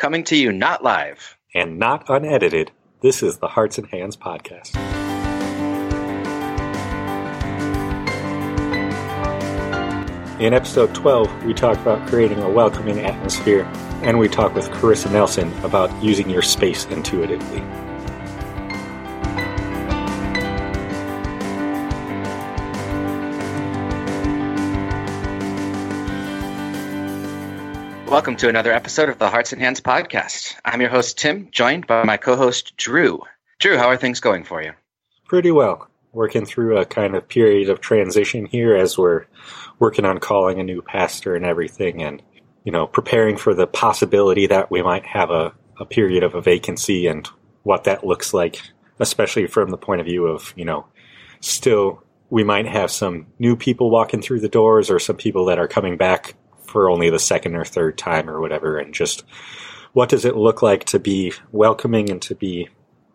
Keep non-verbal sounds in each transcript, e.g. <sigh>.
coming to you not live and not unedited. This is the Hearts and Hands Podcast. In episode 12, we talk about creating a welcoming atmosphere, and we talk with Carissa Nelson about using your space intuitively. Welcome to another episode of the Hearts and Hands podcast. I'm your host, Tim, joined by my co host, Drew. Drew, how are things going for you? Pretty well. Working through a kind of period of transition here as we're working on calling a new pastor and everything, and, you know, preparing for the possibility that we might have a, a period of a vacancy and what that looks like, especially from the point of view of, you know, still we might have some new people walking through the doors or some people that are coming back for only the second or third time or whatever, and just what does it look like to be welcoming and to be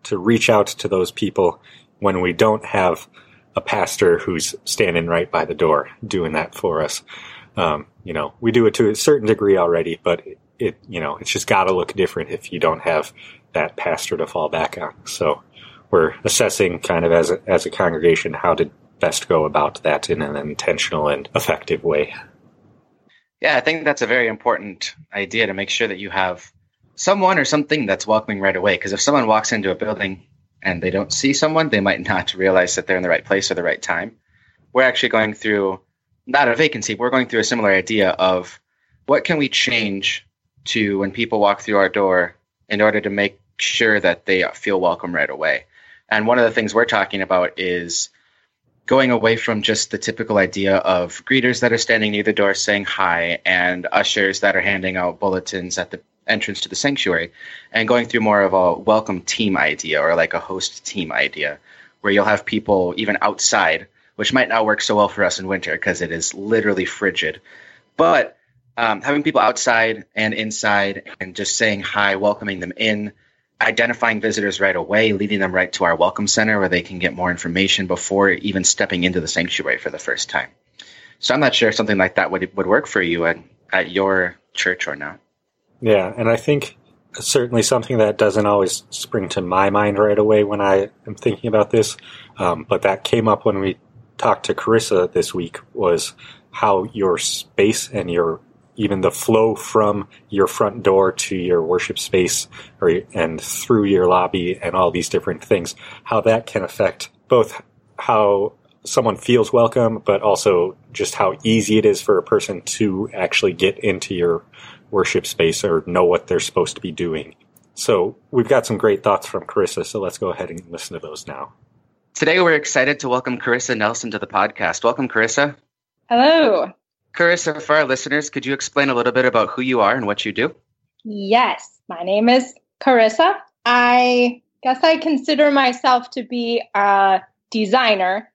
to reach out to those people when we don't have a pastor who's standing right by the door doing that for us. Um, you know, we do it to a certain degree already, but it, you know, it's just got to look different if you don't have that pastor to fall back on. So we're assessing kind of as a, as a congregation how to best go about that in an intentional and effective way. Yeah, I think that's a very important idea to make sure that you have someone or something that's welcoming right away. Because if someone walks into a building and they don't see someone, they might not <laughs> realize that they're in the right place or the right time. We're actually going through not a vacancy, we're going through a similar idea of what can we change to when people walk through our door in order to make sure that they feel welcome right away. And one of the things we're talking about is going away from just the typical idea of greeters that are standing near the door saying hi and ushers that are handing out bulletins at the entrance to the sanctuary and going through more of a welcome team idea or like a host team idea where you'll have people even outside which might not work so well for us in winter because it is literally frigid. But um, having people outside and inside and just saying hi welcoming them in identifying visitors right away, leading them right to our welcome center where they can get more information before even stepping into the sanctuary for the first time. So I'm not sure if something like that would would work for you at, at your church or not. Yeah, and I think certainly something that doesn't always spring to my mind right away when I am thinking about this, um, but that came up when we talked to Carissa this week was how your space and your even the flow from your front door to your worship space or and through your lobby and all these different things how that can affect both how someone feels welcome but also just how easy it is for a person to actually get into your worship space or know what they're supposed to be doing. So we've got some great thoughts from carissa so let's go ahead and listen to those now. Today we're excited to welcome carissa nelson to the podcast. Welcome carissa. Hello Carissa, for our listeners, could you explain a little bit about who you are and what you do? Yes, my name is Carissa. I guess I consider myself to be a designer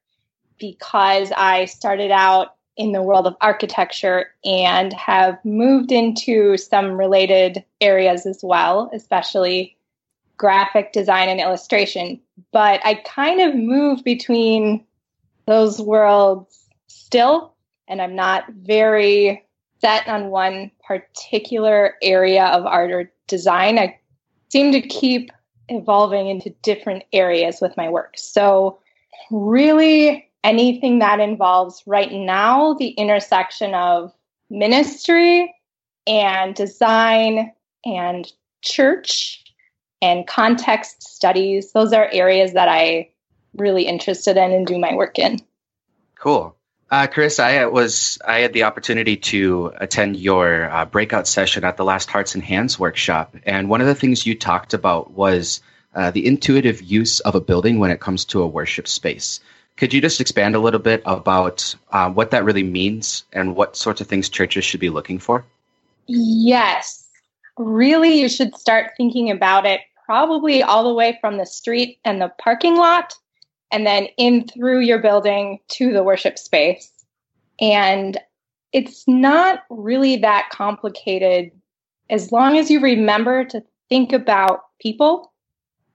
because I started out in the world of architecture and have moved into some related areas as well, especially graphic design and illustration. But I kind of move between those worlds still and I'm not very set on one particular area of art or design. I seem to keep evolving into different areas with my work. So, really, anything that involves right now the intersection of ministry and design and church and context studies, those are areas that I really interested in and do my work in. Cool. Uh, Chris, I was I had the opportunity to attend your uh, breakout session at the last Hearts and Hands workshop, and one of the things you talked about was uh, the intuitive use of a building when it comes to a worship space. Could you just expand a little bit about uh, what that really means and what sorts of things churches should be looking for? Yes, really, you should start thinking about it probably all the way from the street and the parking lot and then in through your building to the worship space. And it's not really that complicated as long as you remember to think about people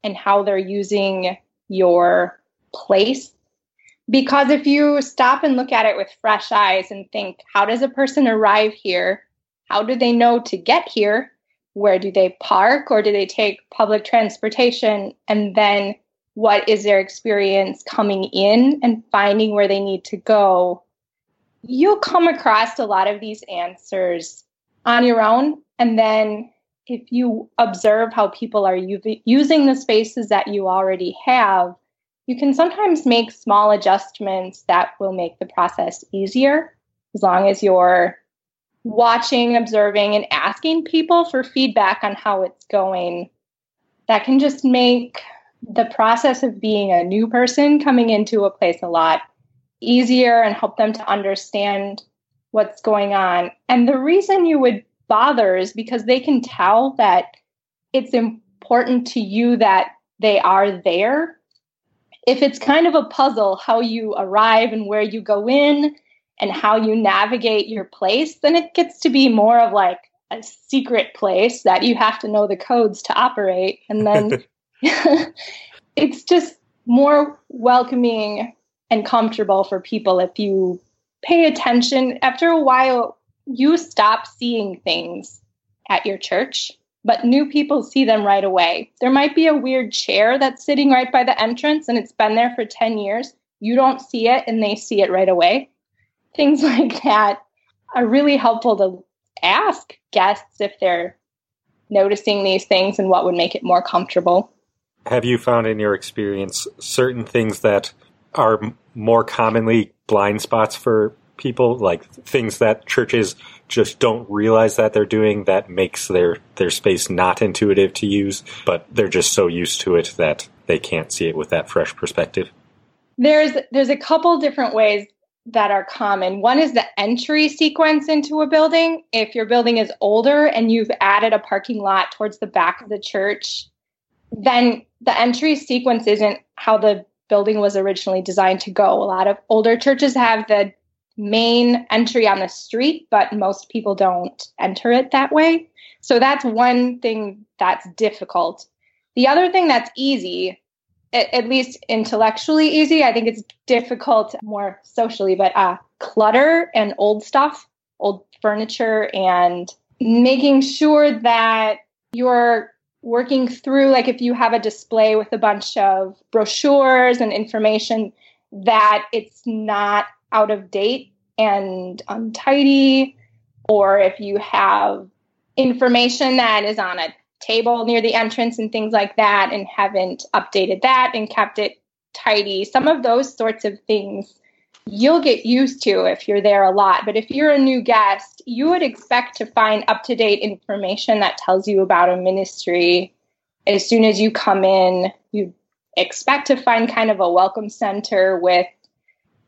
and how they're using your place. Because if you stop and look at it with fresh eyes and think, how does a person arrive here? How do they know to get here? where do they park or do they take public transportation? And then what is their experience coming in and finding where they need to go? You'll come across a lot of these answers on your own. And then if you observe how people are u- using the spaces that you already have, you can sometimes make small adjustments that will make the process easier as long as you're watching, observing, and asking people for feedback on how it's going. That can just make the process of being a new person coming into a place a lot easier and help them to understand what's going on. And the reason you would bother is because they can tell that it's important to you that they are there. If it's kind of a puzzle how you arrive and where you go in and how you navigate your place, then it gets to be more of like a secret place that you have to know the codes to operate. And then <laughs> <laughs> it's just more welcoming and comfortable for people if you pay attention. After a while, you stop seeing things at your church, but new people see them right away. There might be a weird chair that's sitting right by the entrance and it's been there for 10 years. You don't see it and they see it right away. Things <laughs> like that are really helpful to ask guests if they're noticing these things and what would make it more comfortable. Have you found in your experience certain things that are more commonly blind spots for people, like things that churches just don't realize that they're doing that makes their their space not intuitive to use, but they're just so used to it that they can't see it with that fresh perspective? There's there's a couple different ways that are common. One is the entry sequence into a building. If your building is older and you've added a parking lot towards the back of the church, then the entry sequence isn't how the building was originally designed to go. A lot of older churches have the main entry on the street, but most people don't enter it that way. So that's one thing that's difficult. The other thing that's easy, at, least intellectually easy, I think it's difficult more socially, but uh, clutter and old stuff, old furniture, and making sure that you're working through, like if you have a display with a bunch of brochures and information, that it's not out of date and untidy, or if you have information that is on a table near the entrance and things like that and haven't updated that and kept it tidy. Some of those sorts of things you'll get used to if you're there a lot. But if you're a new guest, you would expect to find up to date information that tells you about a ministry. As soon as you come in, you expect to find kind of a welcome center with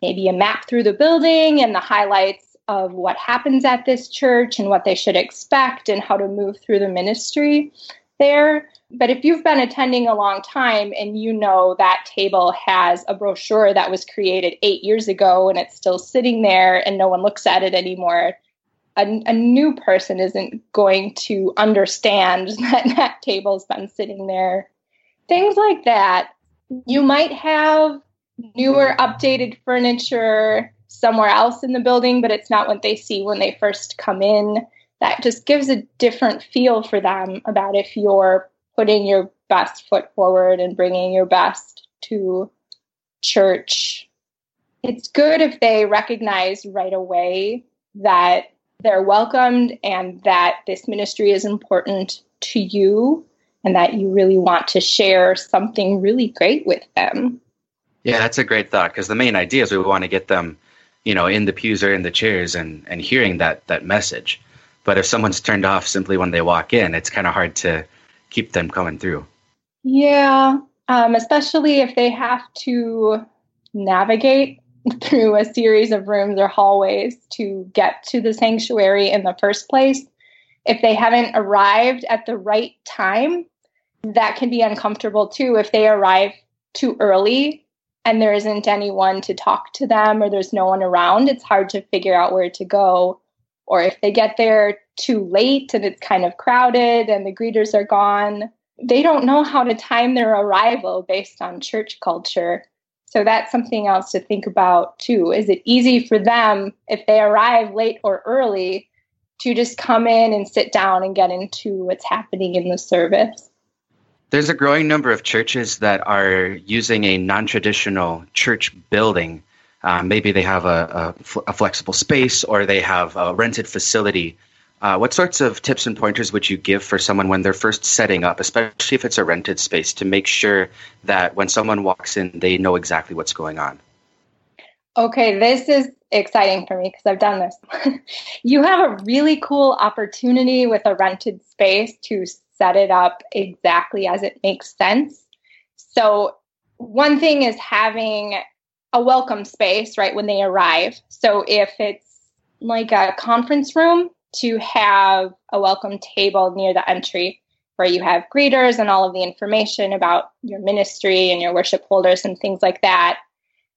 maybe a map through the building and the highlights of what happens at this church and what they should expect and how to move through the ministry there. But if you've been attending a long time and you know that table has a brochure that was created eight years ago and it's still sitting there and no one looks at it anymore, a, a new person isn't going to understand <laughs> that that table's been sitting there. Things like that. You might have newer, updated furniture somewhere else in the building, but it's not what they see when they first come in. That just gives a different feel for them about if you're putting your best foot forward and bringing your best to church. It's good if they recognize right away that they're welcomed and that this ministry is important to you and that you really want to share something really great with them. Yeah, that's a great thought because the main idea is we want to get them, you know, in the pews or in the chairs and and hearing that that message. But if someone's turned off simply when they walk in, it's kind of hard to keep them coming through. Yeah, um, especially if they have to navigate through a series of rooms or hallways to get to the sanctuary in the first place. If they haven't arrived at the right time, that can be uncomfortable too. If they arrive too early and there isn't anyone to talk to them or there's no one around, it's hard to figure out where to go. Or if they get there too late and it's kind of crowded and the greeters are gone, they don't know how to time their arrival based on church culture. So that's something else to think about too. Is it easy for them if they arrive late or early to just come in and sit down and get into what's happening in the service. There's a growing number of churches that are using a non traditional church building. Uh, maybe they have a, a, a, flexible space or they have a rented facility. Uh, what sorts of tips and pointers would you give for someone when they're first setting up, especially if it's a rented space, to make sure that when someone walks in, they know exactly what's going on? Okay, this is exciting for me because I've done this. <laughs> you have a really cool opportunity with a rented space to set it up exactly as it makes sense. So, one thing is having a welcome space right when they arrive. So, if it's like a conference room, to have a welcome table near the entry where you have greeters and all of the information about your ministry and your worship holders and things like that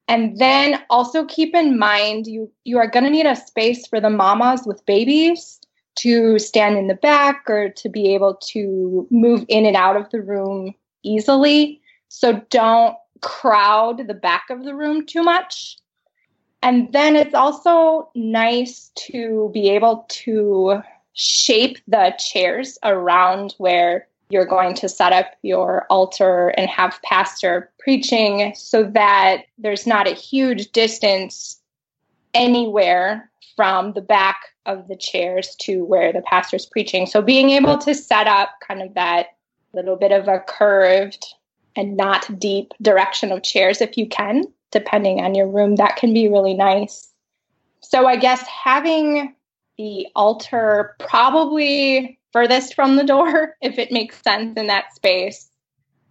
and then also keep in mind you you are going to need a space for the mamas with babies to stand in the back or to be able to move in and out of the room easily. So don't crowd the back of the room too much. And then it's also nice to be able to shape the chairs around where you're going to set up your altar and have pastor preaching so that there's not a huge distance anywhere from the back of the chairs to where the pastor's preaching. So being able to set up kind of that little bit of a curved and not deep direction of chairs if you can, depending on your room, that can be really nice. So I guess having the altar probably furthest from the door, <laughs> if it makes sense in that space.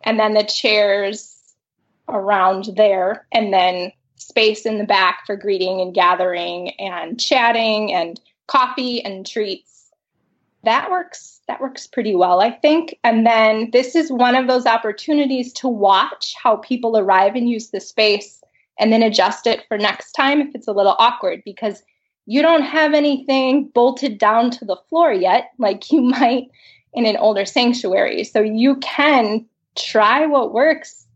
And then the chairs around there, and then space in the back for greeting and gathering and chatting and coffee and treats. That works that works pretty well, I think. And then this is one of those opportunities to watch how people arrive and use the space and then adjust it for next time if it's a little awkward because you don't have anything bolted down to the floor yet, like you <laughs> might in an older sanctuary. So you can try what works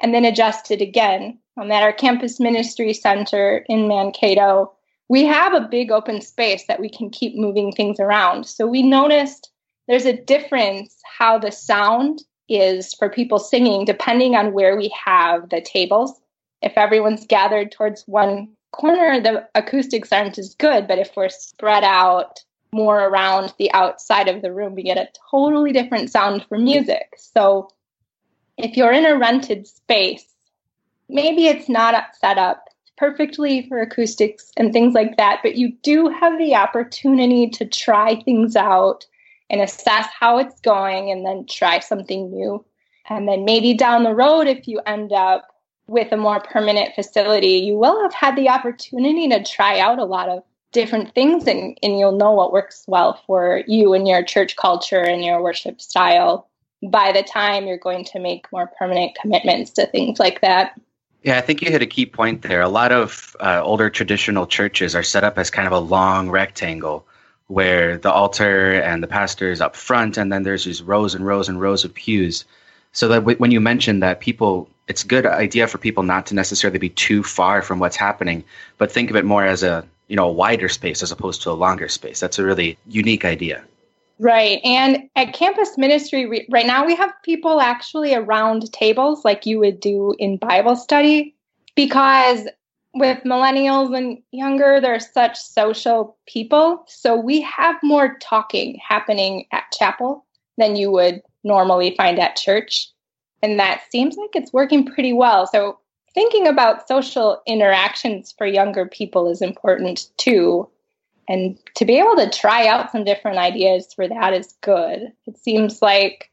and then adjust it again. Um, at our campus ministry center in Mankato, we have a big open space that we can keep moving things around. So we noticed there's a difference how the sound is for people singing depending on where we have the tables. If everyone's gathered towards one corner, the acoustics aren't as good, but if we're spread out more around the outside of the room, we get a totally different sound for music. So if you're in a rented space, maybe it's not set up perfectly for acoustics and things like that, but you do have the opportunity to try things out and assess how it's going and then try something new. And then maybe down the road, if you end up with a more permanent facility, you will have had the opportunity to try out a lot of different things and, and you'll know what works well for you and your church culture and your worship style by the time you're going to make more permanent commitments to things like that. Yeah, I think you hit a key point there. A lot of uh, older traditional churches are set up as kind of a long rectangle where the altar and the pastor is up front, and then there's these rows and rows and rows of pews. So that w- when you mentioned that people it's a good idea for people not to necessarily be too far from what's happening, but think of it more as a you know a wider space as opposed to a longer space. That's a really unique idea. Right. And at campus ministry, we, right now we have people actually around tables like you would do in Bible study because with millennials and younger, they're such social people. So we have more talking happening at chapel than you would normally find at church. And that seems like it's working pretty well. So, thinking about social interactions for younger people is important too. And to be able to try out some different ideas for that is good. It seems like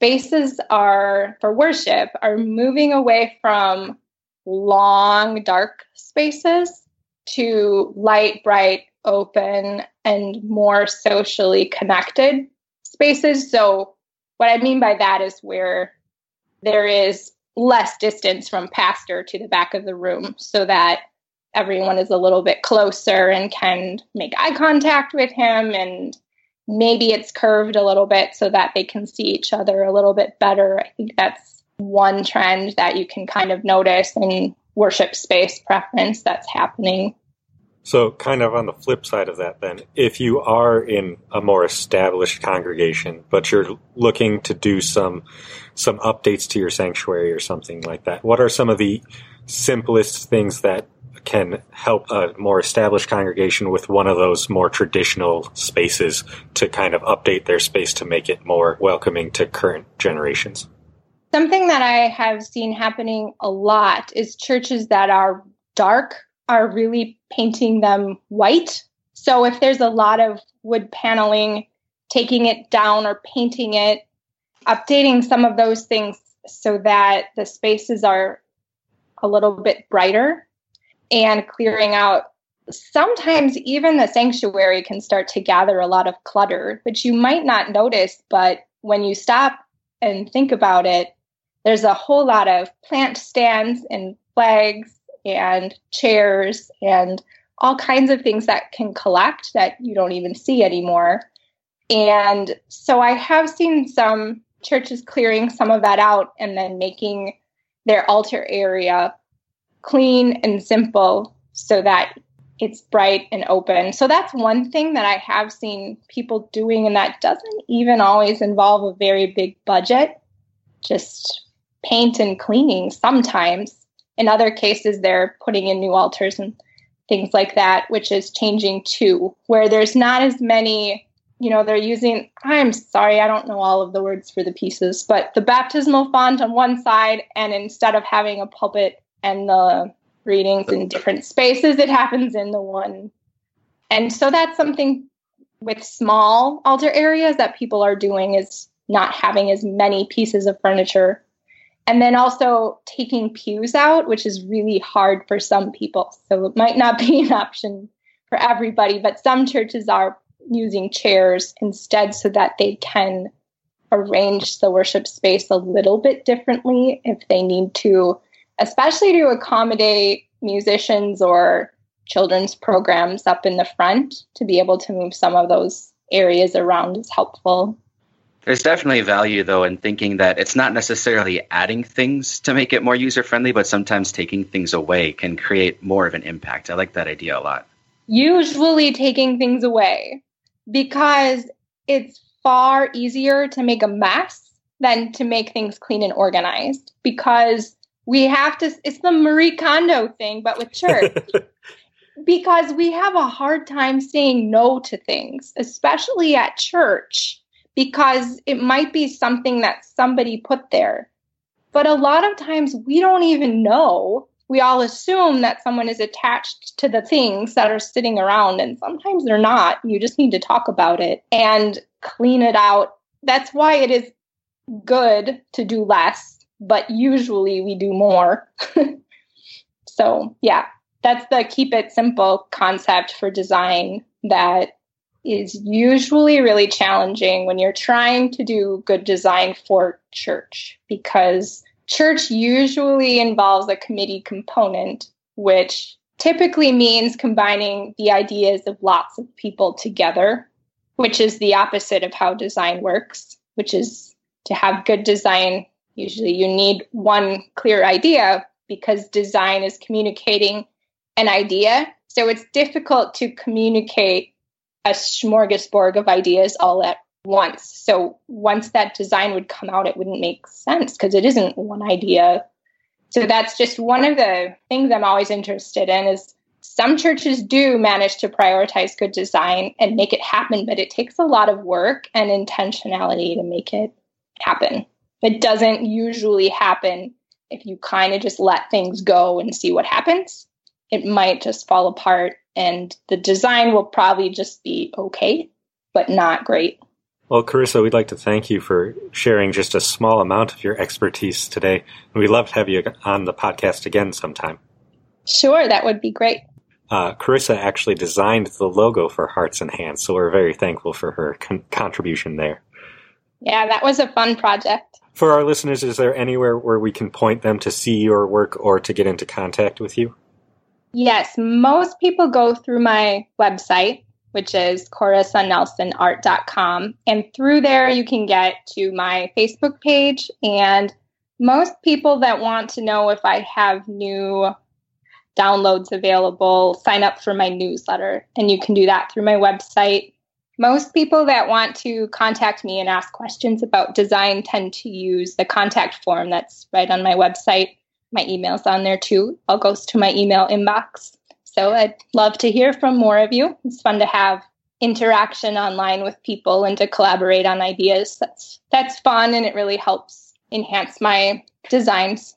spaces are for worship are moving away from long dark spaces to light bright open and more socially connected spaces so what i mean by that is where there is less distance from pastor to the back of the room so that everyone is a little bit closer and can make eye contact with him and maybe it's curved a little bit so that they can see each other a little bit better. I think that's one trend that you can kind of notice in worship space preference that's happening. So, kind of on the flip side of that, then, if you are in a more established congregation, but you're looking to do some some updates to your sanctuary or something like that, what are some of the simplest things that can help a more established congregation with one of those more traditional spaces to kind of update their space to make it more welcoming to current generations? Something that I have seen happening a lot is churches that are dark are really painting them white. So if there's a lot of wood paneling, taking it down or painting it, updating some of those things so that the spaces are a little bit brighter and clearing out. Sometimes even the sanctuary can start to gather a lot of clutter, which you might not notice, but when you stop and think about it, there's a whole lot of plant stands and flags and chairs and all kinds of things that can collect that you don't even see anymore. And so I have seen some churches clearing some of that out and then making their altar area clean and simple so that it's bright and open. So that's one thing that I have seen people doing, and that doesn't even always involve a very big budget, just paint and cleaning sometimes. In other cases, they're putting in new altars and things like that, which is changing too, where there's not as many, you know, they're using, I'm sorry, I don't know all of the words for the pieces, but the baptismal font on one side, and instead of having a pulpit and the readings in different spaces, it happens in the one. And so that's something with small altar areas that people are doing is not having as many pieces of furniture and then also taking pews out, which is really hard for some people. So it might not <laughs> be an option for everybody, but some churches are using chairs instead so that they can arrange the worship space a little bit differently if they need to, especially to accommodate musicians or children's programs up in the front to be able to move some of those areas around is helpful. There's definitely value, though, in thinking that it's not necessarily adding things to make it more user friendly, but sometimes taking things away can create more of an impact. I like that idea a lot. Usually, taking things away because it's far easier to make a mess than to make things clean and organized because we have to, it's the Marie Kondo thing, but with church. <laughs> because we have a hard time saying no to things, especially at church because it might be something that somebody put there. But a lot of times we don't even know. We all assume that someone is attached to the things that are sitting around, and sometimes they're not. You just need to talk about it and clean it out. That's why it is good to do less, but usually we do more. <laughs> so, yeah, that's the keep it simple concept for design that is usually really challenging when you're trying to do good design for church because church usually involves a committee component, which typically means combining the ideas of lots of people together, which is the opposite of how design works, which is to have good design. Usually, you need one clear idea because design is communicating an idea. So it's difficult to communicate a smorgasbord of ideas all at once. So once that design would come out, it wouldn't make sense because it isn't one idea. So that's just one of the things I'm always interested in is some churches do manage to prioritize good design and make it happen, but it takes a lot of work and intentionality to make it happen. It doesn't usually happen if you kind of just let things go and see what happens. It might just fall apart and the design will probably just be okay, but not great. Well, Carissa, we'd like to thank you for sharing just a small amount of your expertise today. And we'd love to have you on the podcast again sometime. Sure, that would be great. Uh, Carissa actually designed the logo for Hearts and Hands, so we're very thankful for her con- contribution there. Yeah, that was a fun project. For our listeners, is there anywhere where we can point them to see your work or to get into contact with you? Yes, most people go through my website, which is carissanelsonart.com. And through there, you can get to my Facebook page. And most people that want to know if I have new downloads available, sign up for my newsletter. And you can do that through my website. Most people that want to contact me and ask questions about design tend to use the contact form that's right on my website. My email's on there too. All goes to my email inbox. So I'd love to hear from more of you. It's fun to have interaction online with people and to collaborate on ideas. That's that's fun and it really helps enhance my designs.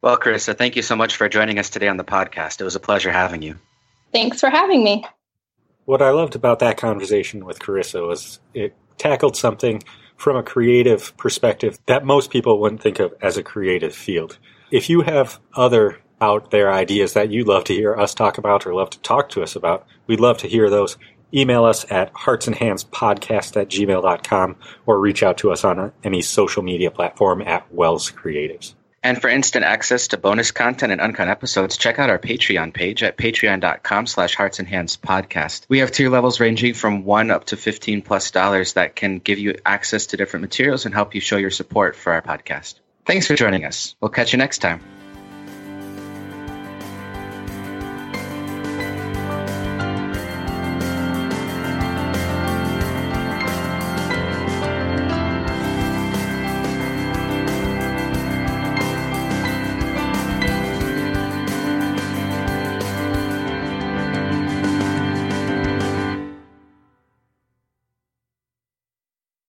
Well, Carissa, thank you so much for joining us today on the podcast. It was a pleasure having you. Thanks for having me. What I loved about that conversation with Carissa was it tackled something from a creative perspective that most people wouldn't think of as a creative field. If you have other out there ideas that you'd love to hear us talk about or love to talk to us about, we'd love to hear those. Email us at heartsandhandspodcast at gmail.com or reach out to us on any social media platform at WELS Creatives. And for instant access to bonus content and uncut episodes, check out our Patreon page at patreon.com slash hearts and hands podcast. We have tier levels ranging from one up to 15 plus dollars that can give you access to different materials and help you show your support for our podcast. Thanks for joining us. We'll catch you next time.